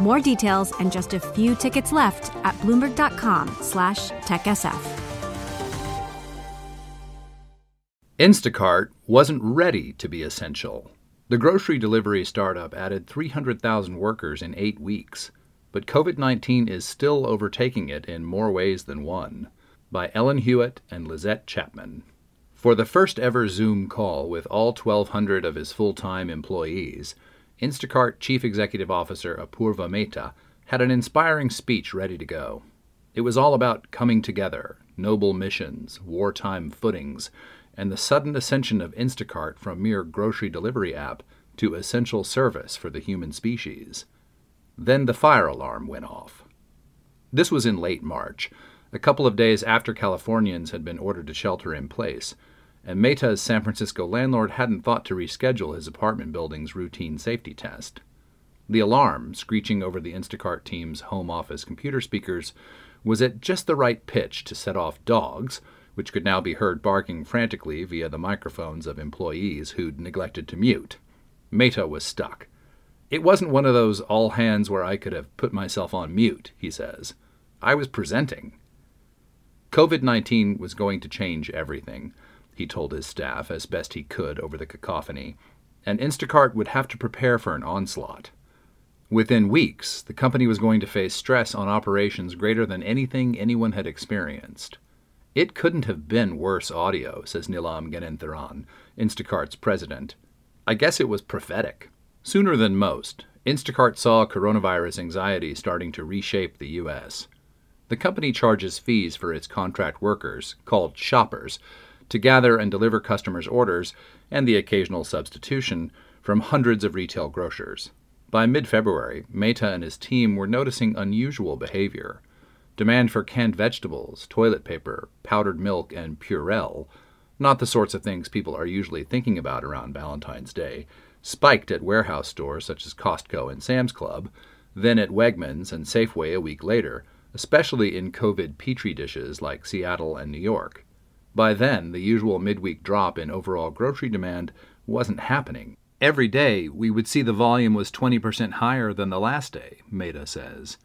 More details and just a few tickets left at bloomberg.com/techsf. Instacart wasn't ready to be essential. The grocery delivery startup added 300,000 workers in eight weeks, but COVID 19 is still overtaking it in more ways than one. By Ellen Huet and Lizette Chapman. For the first ever Zoom call with all 1,200 of his full time employees, Instacart Chief Executive Officer Apurva Mehta had an inspiring speech ready to go. It was all about coming together, noble missions, wartime footings, and the sudden ascension of Instacart from mere grocery delivery app to essential service for the human species. Then the fire alarm went off. This was in late March, a couple of days after Californians had been ordered to shelter in place, and Mehta's San Francisco landlord hadn't thought to reschedule his apartment building's routine safety test. The alarm, screeching over the Instacart team's home office computer speakers, was at just the right pitch to set off dogs which could now be heard barking frantically via the microphones of employees who'd neglected to mute. Mehta was stuck. It wasn't one of those all hands where I could have put myself on mute, he says. I was presenting. COVID 19 was going to change everything, he told his staff as best he could over the cacophony, and Instacart would have to prepare for an onslaught. Within weeks, the company was going to face stress on operations greater than anything anyone had experienced. It couldn't have been worse audio, says Nilam Ganenthiran, Instacart's president. I guess it was prophetic. Sooner than most, Instacart saw coronavirus anxiety starting to reshape the U.S. The company charges fees for its contract workers, called shoppers, to gather and deliver customers' orders and the occasional substitution from hundreds of retail grocers. By mid February, Mehta and his team were noticing unusual behavior. Demand for canned vegetables, toilet paper, powdered milk, and Purell, not the sorts of things people are usually thinking about around Valentine's Day, spiked at warehouse stores such as Costco and Sam's Club, then at Wegmans and Safeway a week later, especially in COVID petri dishes like Seattle and New York. By then, the usual midweek drop in overall grocery demand wasn't happening. Every day, we would see the volume was 20% higher than the last day, Mehta says.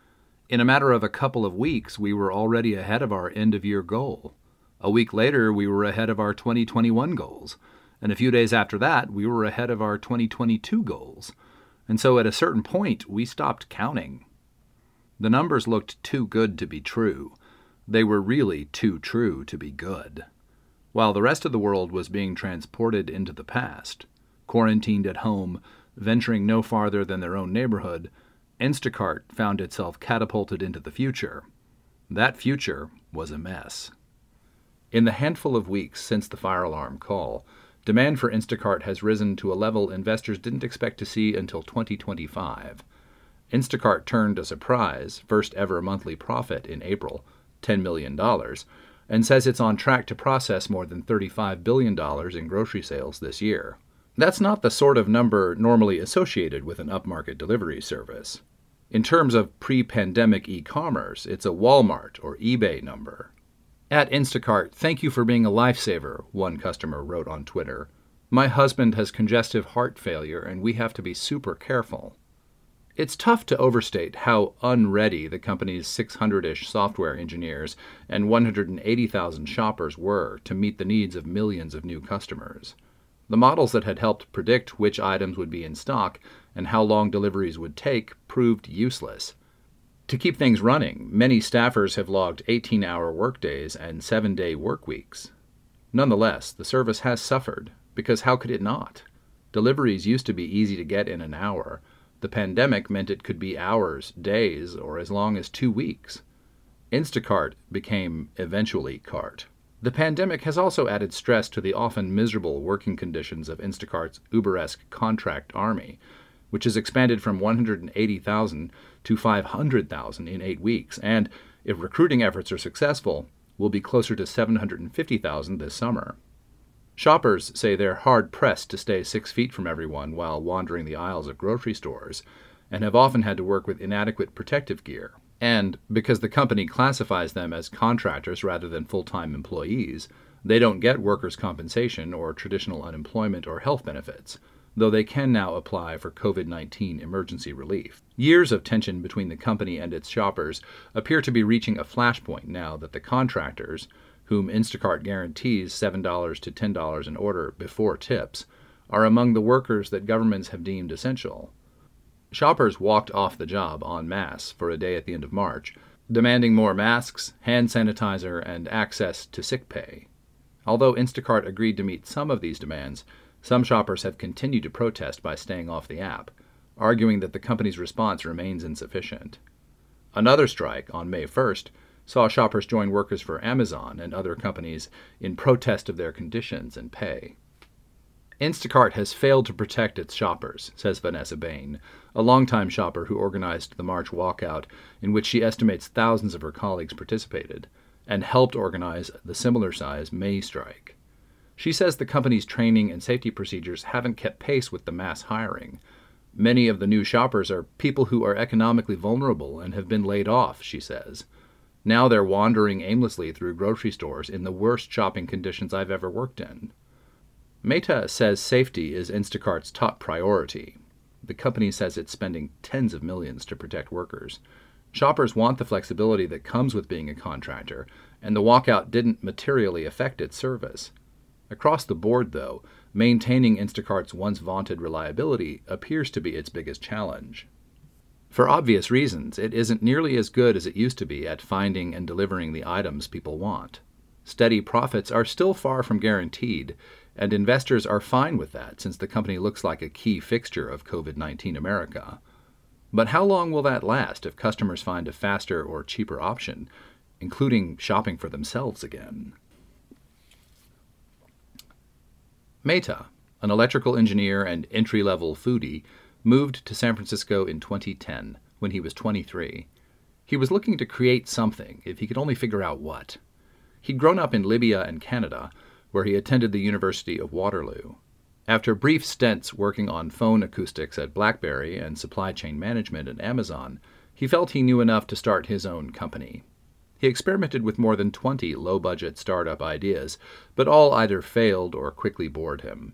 In a matter of a couple of weeks, we were already ahead of our end of year goal. A week later, we were ahead of our 2021 goals. And a few days after that, we were ahead of our 2022 goals. And so at a certain point, we stopped counting. The numbers looked too good to be true. They were really too true to be good. While the rest of the world was being transported into the past, quarantined at home, venturing no farther than their own neighborhood, Instacart found itself catapulted into the future. That future was a mess. In the handful of weeks since the fire alarm call, demand for Instacart has risen to a level investors didn't expect to see until 2025. Instacart turned a surprise, first ever monthly profit in April, $10 million, and says it's on track to process more than $35 billion in grocery sales this year. That's not the sort of number normally associated with an upmarket delivery service. In terms of pre pandemic e commerce, it's a Walmart or eBay number. At Instacart, thank you for being a lifesaver, one customer wrote on Twitter. My husband has congestive heart failure and we have to be super careful. It's tough to overstate how unready the company's 600 ish software engineers and 180,000 shoppers were to meet the needs of millions of new customers. The models that had helped predict which items would be in stock and how long deliveries would take proved useless. To keep things running, many staffers have logged 18 hour workdays and seven day work weeks. Nonetheless, the service has suffered, because how could it not? Deliveries used to be easy to get in an hour. The pandemic meant it could be hours, days, or as long as two weeks. Instacart became eventually cart. The pandemic has also added stress to the often miserable working conditions of Instacart's Uberesque contract army, which has expanded from 180,000 to 500,000 in eight weeks, and, if recruiting efforts are successful, will be closer to 750,000 this summer. Shoppers say they're hard pressed to stay six feet from everyone while wandering the aisles of grocery stores, and have often had to work with inadequate protective gear. And because the company classifies them as contractors rather than full time employees, they don't get workers' compensation or traditional unemployment or health benefits, though they can now apply for COVID 19 emergency relief. Years of tension between the company and its shoppers appear to be reaching a flashpoint now that the contractors, whom Instacart guarantees $7 to $10 an order before tips, are among the workers that governments have deemed essential. Shoppers walked off the job en masse for a day at the end of March, demanding more masks, hand sanitizer, and access to sick pay. Although Instacart agreed to meet some of these demands, some shoppers have continued to protest by staying off the app, arguing that the company's response remains insufficient. Another strike on May 1st saw shoppers join workers for Amazon and other companies in protest of their conditions and pay. Instacart has failed to protect its shoppers, says Vanessa Bain, a longtime shopper who organized the March walkout, in which she estimates thousands of her colleagues participated, and helped organize the similar size May strike. She says the company's training and safety procedures haven't kept pace with the mass hiring. Many of the new shoppers are people who are economically vulnerable and have been laid off, she says. Now they're wandering aimlessly through grocery stores in the worst shopping conditions I've ever worked in. Mehta says safety is Instacart's top priority. The company says it's spending tens of millions to protect workers. Shoppers want the flexibility that comes with being a contractor, and the walkout didn't materially affect its service. Across the board, though, maintaining Instacart's once vaunted reliability appears to be its biggest challenge. For obvious reasons, it isn't nearly as good as it used to be at finding and delivering the items people want. Steady profits are still far from guaranteed, and investors are fine with that since the company looks like a key fixture of COVID 19 America. But how long will that last if customers find a faster or cheaper option, including shopping for themselves again? Mehta, an electrical engineer and entry level foodie, moved to San Francisco in 2010 when he was 23. He was looking to create something if he could only figure out what. He'd grown up in Libya and Canada, where he attended the University of Waterloo. After brief stints working on phone acoustics at BlackBerry and supply chain management at Amazon, he felt he knew enough to start his own company. He experimented with more than 20 low budget startup ideas, but all either failed or quickly bored him.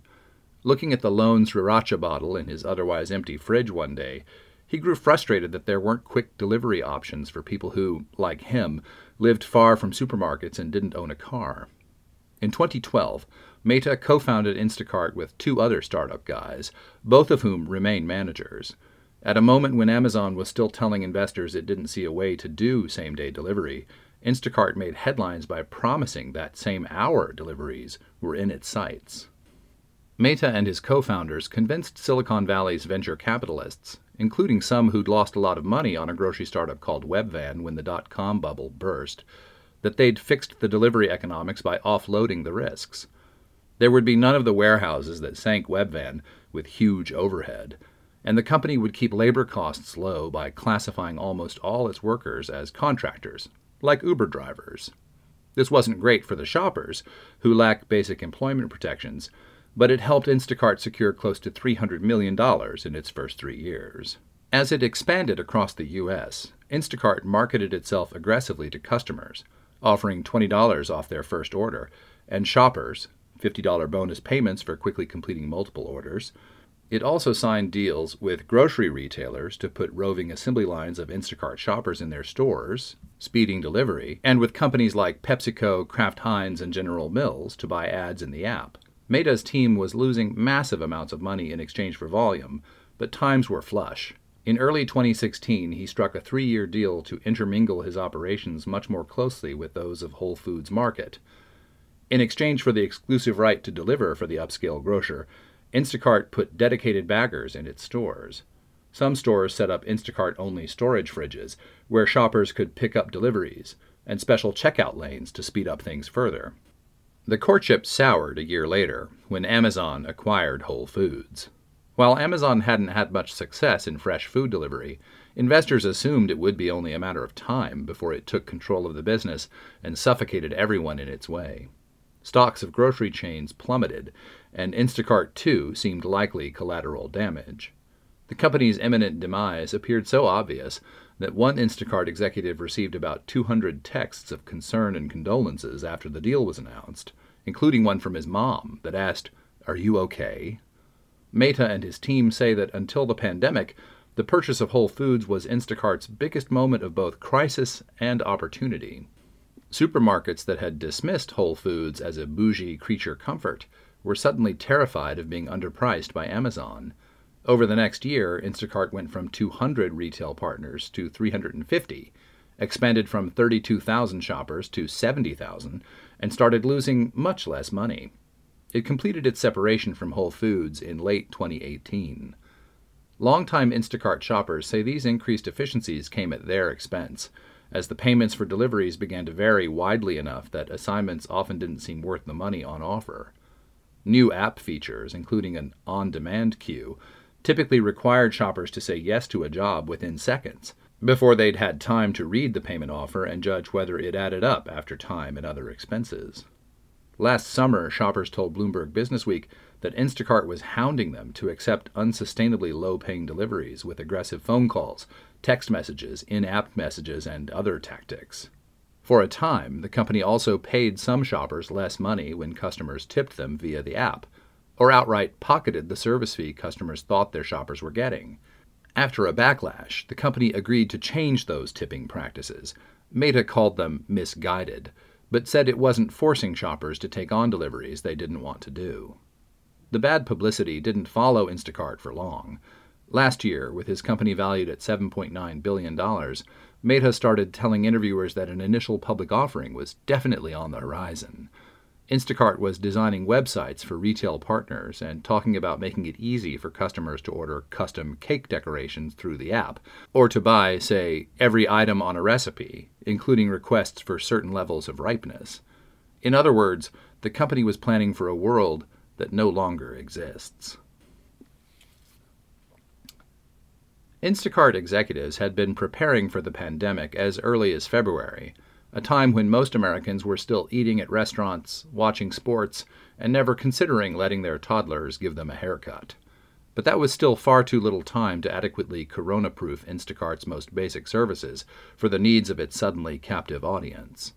Looking at the lone sriracha bottle in his otherwise empty fridge one day, he grew frustrated that there weren't quick delivery options for people who, like him, lived far from supermarkets and didn't own a car. In 2012, Mehta co founded Instacart with two other startup guys, both of whom remain managers. At a moment when Amazon was still telling investors it didn't see a way to do same day delivery, Instacart made headlines by promising that same hour deliveries were in its sights. Mehta and his co founders convinced Silicon Valley's venture capitalists, including some who'd lost a lot of money on a grocery startup called Webvan when the dot com bubble burst, that they'd fixed the delivery economics by offloading the risks. There would be none of the warehouses that sank Webvan with huge overhead, and the company would keep labor costs low by classifying almost all its workers as contractors, like Uber drivers. This wasn't great for the shoppers, who lack basic employment protections but it helped Instacart secure close to $300 million in its first three years. As it expanded across the U.S., Instacart marketed itself aggressively to customers, offering $20 off their first order, and shoppers $50 bonus payments for quickly completing multiple orders. It also signed deals with grocery retailers to put roving assembly lines of Instacart shoppers in their stores, speeding delivery, and with companies like PepsiCo, Kraft Heinz, and General Mills to buy ads in the app. Mehta's team was losing massive amounts of money in exchange for volume, but times were flush. In early 2016, he struck a three year deal to intermingle his operations much more closely with those of Whole Foods Market. In exchange for the exclusive right to deliver for the upscale grocer, Instacart put dedicated baggers in its stores. Some stores set up Instacart only storage fridges where shoppers could pick up deliveries, and special checkout lanes to speed up things further. The courtship soured a year later when Amazon acquired Whole Foods. While Amazon hadn't had much success in fresh food delivery, investors assumed it would be only a matter of time before it took control of the business and suffocated everyone in its way. Stocks of grocery chains plummeted, and Instacart too seemed likely collateral damage. The company's imminent demise appeared so obvious that one Instacart executive received about 200 texts of concern and condolences after the deal was announced, including one from his mom that asked, Are you okay? Mehta and his team say that until the pandemic, the purchase of Whole Foods was Instacart's biggest moment of both crisis and opportunity. Supermarkets that had dismissed Whole Foods as a bougie creature comfort were suddenly terrified of being underpriced by Amazon over the next year, Instacart went from 200 retail partners to 350, expanded from 32,000 shoppers to 70,000, and started losing much less money. It completed its separation from Whole Foods in late 2018. Longtime Instacart shoppers say these increased efficiencies came at their expense, as the payments for deliveries began to vary widely enough that assignments often didn't seem worth the money on offer. New app features, including an on demand queue, typically required shoppers to say yes to a job within seconds before they'd had time to read the payment offer and judge whether it added up after time and other expenses. Last summer, shoppers told Bloomberg Businessweek that Instacart was hounding them to accept unsustainably low paying deliveries with aggressive phone calls, text messages, in app messages, and other tactics. For a time, the company also paid some shoppers less money when customers tipped them via the app, or outright pocketed the service fee customers thought their shoppers were getting. After a backlash, the company agreed to change those tipping practices. Mehta called them misguided, but said it wasn't forcing shoppers to take on deliveries they didn't want to do. The bad publicity didn't follow Instacart for long. Last year, with his company valued at $7.9 billion, Mehta started telling interviewers that an initial public offering was definitely on the horizon. Instacart was designing websites for retail partners and talking about making it easy for customers to order custom cake decorations through the app, or to buy, say, every item on a recipe, including requests for certain levels of ripeness. In other words, the company was planning for a world that no longer exists. Instacart executives had been preparing for the pandemic as early as February a time when most Americans were still eating at restaurants, watching sports, and never considering letting their toddlers give them a haircut. But that was still far too little time to adequately corona proof Instacart's most basic services for the needs of its suddenly captive audience.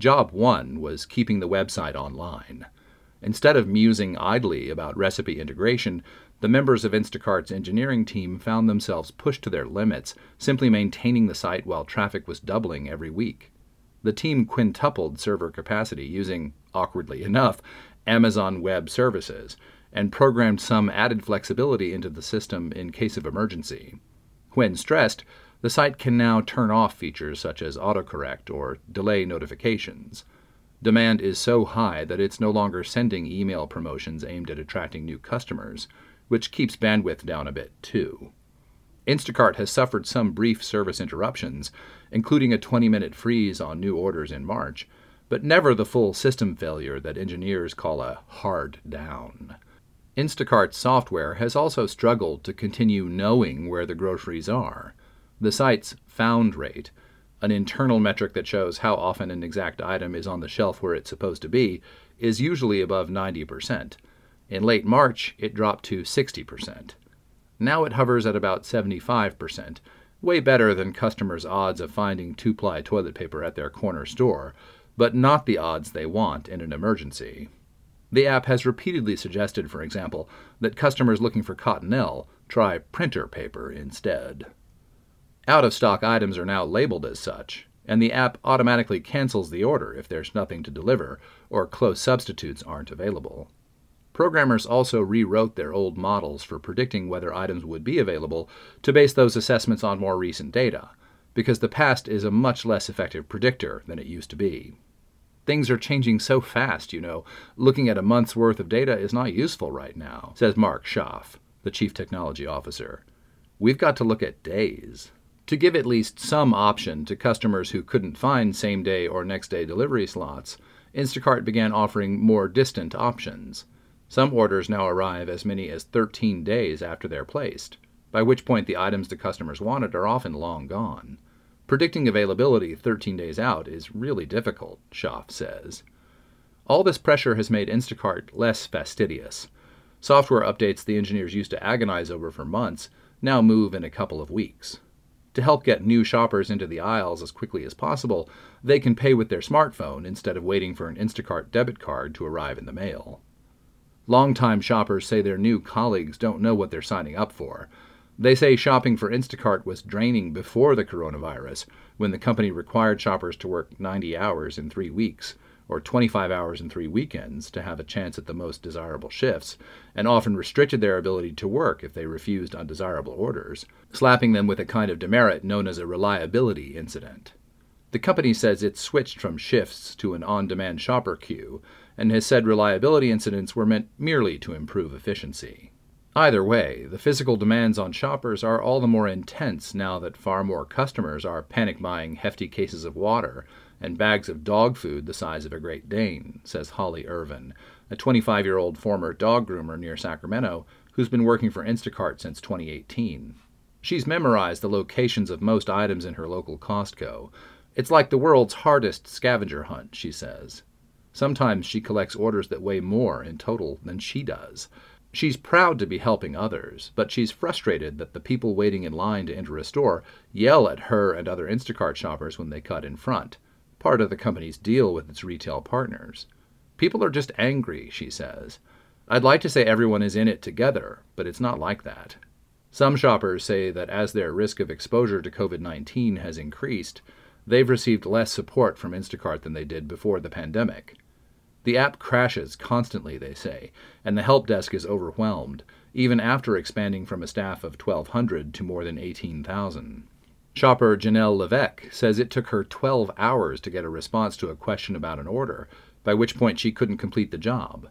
Job one was keeping the website online. Instead of musing idly about recipe integration, the members of Instacart's engineering team found themselves pushed to their limits, simply maintaining the site while traffic was doubling every week the team quintupled server capacity using, awkwardly enough, Amazon Web Services and programmed some added flexibility into the system in case of emergency. When stressed, the site can now turn off features such as autocorrect or delay notifications. Demand is so high that it's no longer sending email promotions aimed at attracting new customers, which keeps bandwidth down a bit, too. Instacart has suffered some brief service interruptions, including a 20 minute freeze on new orders in March, but never the full system failure that engineers call a hard down. Instacart's software has also struggled to continue knowing where the groceries are. The site's found rate, an internal metric that shows how often an exact item is on the shelf where it's supposed to be, is usually above 90%. In late March, it dropped to 60%. Now it hovers at about 75%, way better than customers' odds of finding two ply toilet paper at their corner store, but not the odds they want in an emergency. The app has repeatedly suggested, for example, that customers looking for Cottonelle try printer paper instead. Out of stock items are now labeled as such, and the app automatically cancels the order if there's nothing to deliver or close substitutes aren't available. Programmers also rewrote their old models for predicting whether items would be available to base those assessments on more recent data, because the past is a much less effective predictor than it used to be. Things are changing so fast, you know. Looking at a month's worth of data is not useful right now, says Mark Schaaf, the Chief Technology Officer. We've got to look at days. To give at least some option to customers who couldn't find same day or next day delivery slots, Instacart began offering more distant options. Some orders now arrive as many as 13 days after they're placed, by which point the items the customers wanted are often long gone. Predicting availability 13 days out is really difficult, Schaaf says. All this pressure has made Instacart less fastidious. Software updates the engineers used to agonize over for months now move in a couple of weeks. To help get new shoppers into the aisles as quickly as possible, they can pay with their smartphone instead of waiting for an Instacart debit card to arrive in the mail. Longtime shoppers say their new colleagues don't know what they're signing up for. They say shopping for Instacart was draining before the coronavirus, when the company required shoppers to work 90 hours in three weeks, or 25 hours in three weekends, to have a chance at the most desirable shifts, and often restricted their ability to work if they refused undesirable orders, slapping them with a kind of demerit known as a reliability incident. The company says it switched from shifts to an on demand shopper queue, and has said reliability incidents were meant merely to improve efficiency. Either way, the physical demands on shoppers are all the more intense now that far more customers are panic buying hefty cases of water and bags of dog food the size of a Great Dane, says Holly Irvin, a 25 year old former dog groomer near Sacramento who's been working for Instacart since 2018. She's memorized the locations of most items in her local Costco. It's like the world's hardest scavenger hunt, she says. Sometimes she collects orders that weigh more in total than she does. She's proud to be helping others, but she's frustrated that the people waiting in line to enter a store yell at her and other Instacart shoppers when they cut in front, part of the company's deal with its retail partners. People are just angry, she says. I'd like to say everyone is in it together, but it's not like that. Some shoppers say that as their risk of exposure to COVID 19 has increased, they've received less support from Instacart than they did before the pandemic. The app crashes constantly, they say, and the help desk is overwhelmed, even after expanding from a staff of 1,200 to more than 18,000. Shopper Janelle Levesque says it took her 12 hours to get a response to a question about an order, by which point she couldn't complete the job.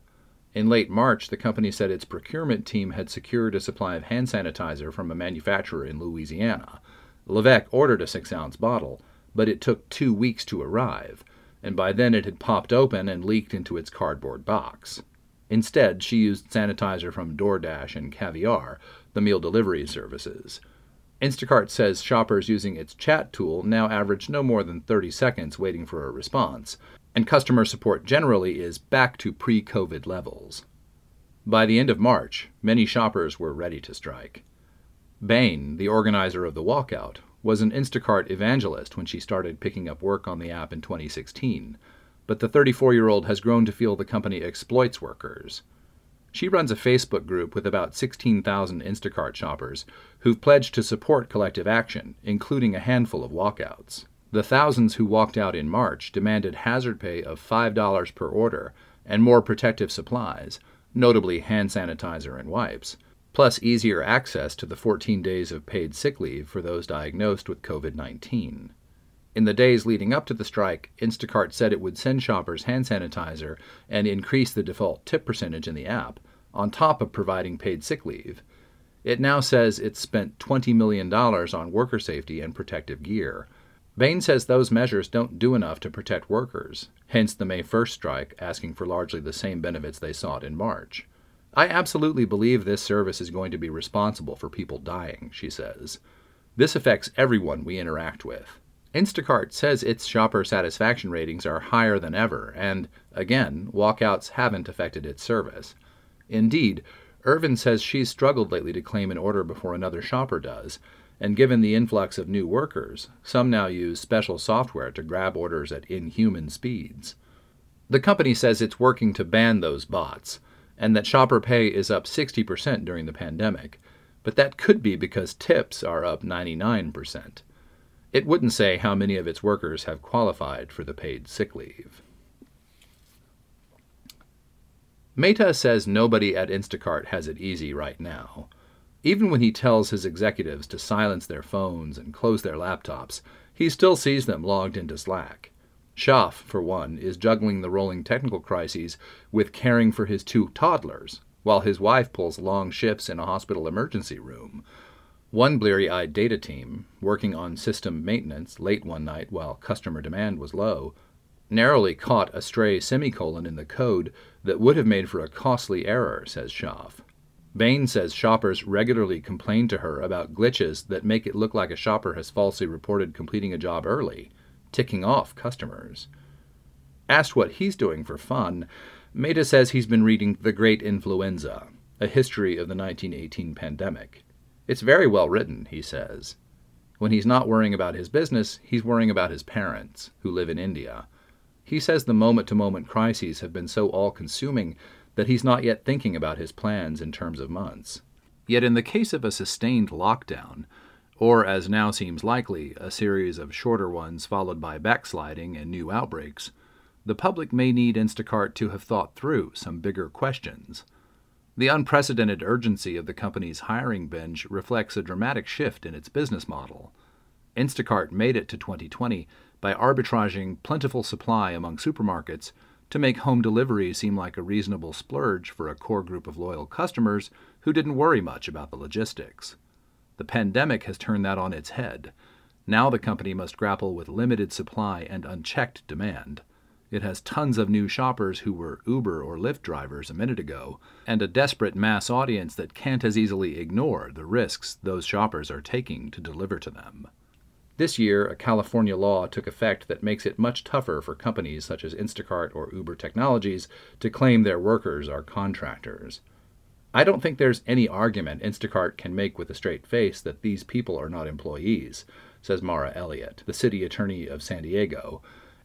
In late March, the company said its procurement team had secured a supply of hand sanitizer from a manufacturer in Louisiana. Levesque ordered a six ounce bottle, but it took two weeks to arrive and by then it had popped open and leaked into its cardboard box. Instead, she used sanitizer from DoorDash and Caviar, the meal delivery services. Instacart says shoppers using its chat tool now average no more than 30 seconds waiting for a response, and customer support generally is back to pre COVID levels. By the end of March, many shoppers were ready to strike. Bain, the organizer of the walkout, was an Instacart evangelist when she started picking up work on the app in 2016, but the 34 year old has grown to feel the company exploits workers. She runs a Facebook group with about 16,000 Instacart shoppers who've pledged to support collective action, including a handful of walkouts. The thousands who walked out in March demanded hazard pay of $5 per order and more protective supplies, notably hand sanitizer and wipes, plus easier access to the 14 days of paid sick leave for those diagnosed with COVID 19. In the days leading up to the strike, Instacart said it would send shoppers hand sanitizer and increase the default tip percentage in the app, on top of providing paid sick leave. It now says it's spent $20 million on worker safety and protective gear. Bain says those measures don't do enough to protect workers, hence the May 1st strike asking for largely the same benefits they sought in March. I absolutely believe this service is going to be responsible for people dying, she says. This affects everyone we interact with. Instacart says its shopper satisfaction ratings are higher than ever, and, again, walkouts haven't affected its service. Indeed, Irvin says she's struggled lately to claim an order before another shopper does, and given the influx of new workers, some now use special software to grab orders at inhuman speeds. The company says it's working to ban those bots and that shopper pay is up 60% during the pandemic, but that could be because tips are up 99%. It wouldn't say how many of its workers have qualified for the paid sick leave. Mehta says nobody at Instacart has it easy right now. Even when he tells his executives to silence their phones and close their laptops, he still sees them logged into Slack. Schaaf, for one, is juggling the rolling technical crises with caring for his two toddlers, while his wife pulls long shifts in a hospital emergency room. One bleary eyed data team, working on system maintenance late one night while customer demand was low, narrowly caught a stray semicolon in the code that would have made for a costly error, says Schaaf. Bain says shoppers regularly complain to her about glitches that make it look like a shopper has falsely reported completing a job early ticking off customers. Asked what he's doing for fun, Mehta says he's been reading The Great Influenza, a history of the 1918 pandemic. It's very well written, he says. When he's not worrying about his business, he's worrying about his parents, who live in India. He says the moment to moment crises have been so all consuming that he's not yet thinking about his plans in terms of months. Yet, in the case of a sustained lockdown, or as now seems likely, a series of shorter ones followed by backsliding and new outbreaks, the public may need Instacart to have thought through some bigger questions. The unprecedented urgency of the company's hiring binge reflects a dramatic shift in its business model. Instacart made it to 2020 by arbitraging plentiful supply among supermarkets to make home delivery seem like a reasonable splurge for a core group of loyal customers who didn't worry much about the logistics. The pandemic has turned that on its head. Now the company must grapple with limited supply and unchecked demand. It has tons of new shoppers who were Uber or Lyft drivers a minute ago, and a desperate mass audience that can't as easily ignore the risks those shoppers are taking to deliver to them. This year, a California law took effect that makes it much tougher for companies such as Instacart or Uber Technologies to claim their workers are contractors. I don't think there's any argument Instacart can make with a straight face that these people are not employees, says Mara Elliott, the city attorney of San Diego,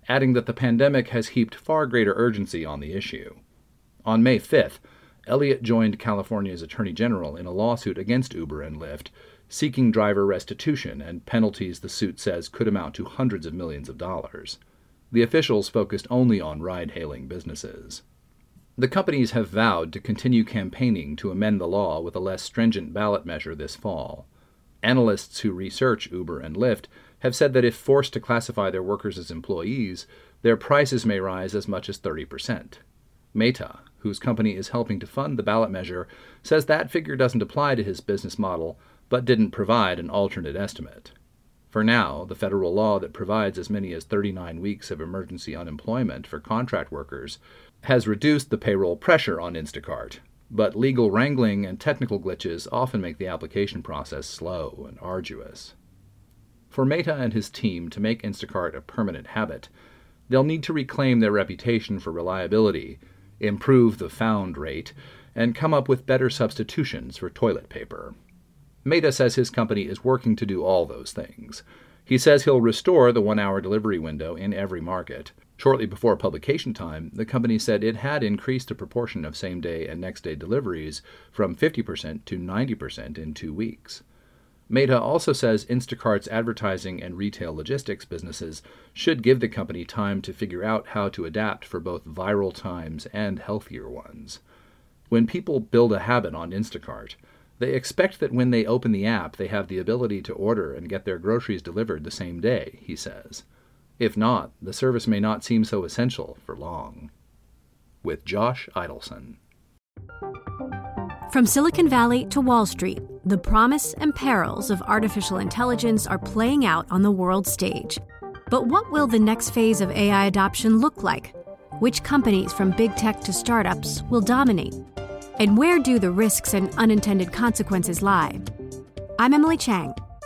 adding that the pandemic has heaped far greater urgency on the issue. On May 5th, Elliott joined California's Attorney General in a lawsuit against Uber and Lyft, seeking driver restitution and penalties the suit says could amount to hundreds of millions of dollars. The officials focused only on ride hailing businesses. The companies have vowed to continue campaigning to amend the law with a less stringent ballot measure this fall. Analysts who research Uber and Lyft have said that if forced to classify their workers as employees, their prices may rise as much as 30%. Mehta, whose company is helping to fund the ballot measure, says that figure doesn't apply to his business model, but didn't provide an alternate estimate. For now, the federal law that provides as many as 39 weeks of emergency unemployment for contract workers has reduced the payroll pressure on Instacart, but legal wrangling and technical glitches often make the application process slow and arduous. For Mehta and his team to make Instacart a permanent habit, they'll need to reclaim their reputation for reliability, improve the found rate, and come up with better substitutions for toilet paper. Mehta says his company is working to do all those things. He says he'll restore the one hour delivery window in every market. Shortly before publication time, the company said it had increased the proportion of same day and next day deliveries from 50% to 90% in two weeks. Mehta also says Instacart's advertising and retail logistics businesses should give the company time to figure out how to adapt for both viral times and healthier ones. When people build a habit on Instacart, they expect that when they open the app, they have the ability to order and get their groceries delivered the same day, he says. If not, the service may not seem so essential for long. With Josh Eidelson. From Silicon Valley to Wall Street, the promise and perils of artificial intelligence are playing out on the world stage. But what will the next phase of AI adoption look like? Which companies, from big tech to startups, will dominate? And where do the risks and unintended consequences lie? I'm Emily Chang.